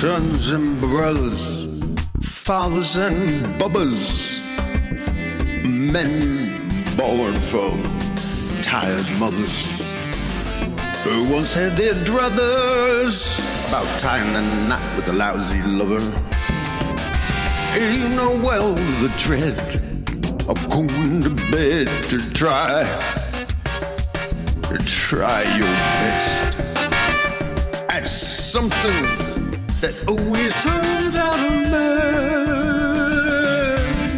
sons and brothers, fathers and bubbas, men born from tired mothers who once had their druthers about tying the knot with a lousy lover. You know well the dread of going to bed to try, to try your best at something that always turns out a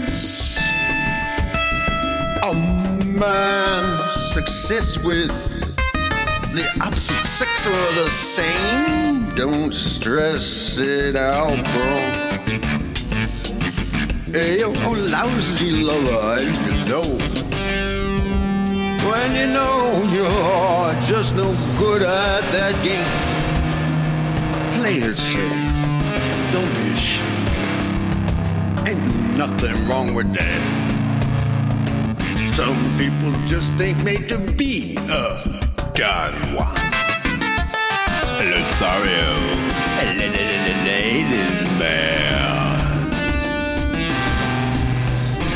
mess. A man's success with the opposite sex or the same. Don't stress it out, bro. Hey, you're a lousy lover, and you know. When you know you're just no good at that game, play it safe. Don't be ashamed. Ain't nothing wrong with that. Some people just ain't made to be a Don Juan. Lothario, ladies man,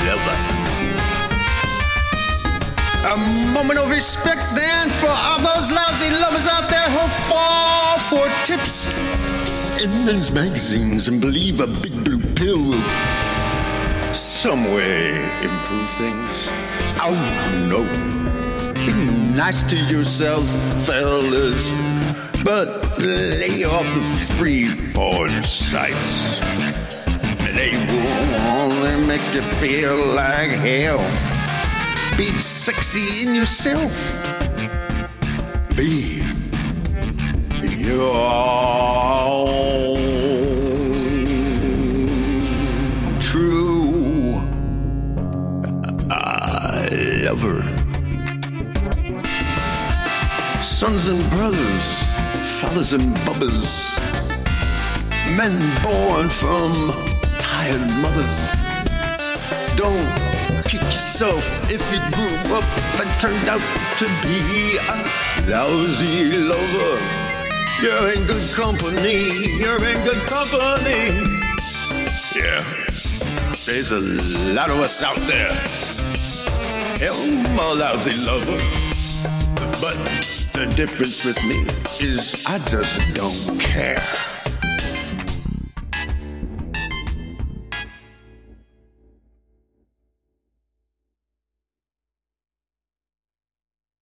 lover. A moment of respect then for all those lousy lovers out there who fall for tips in men's magazines and believe a big blue pill will some way improve things. Oh no. Be nice to yourself, fellas, but lay off the free porn sites. They will only make you feel like hell. Be sexy in yourself. Be your own true uh, lover. Sons and brothers, fathers and bubbas, men born from tired mothers. Don't kick yourself if you grew up and turned out to be a lousy lover. You're in good company. You're in good company. Yeah, there's a lot of us out there. I'm a lousy lover. But the difference with me is I just don't care.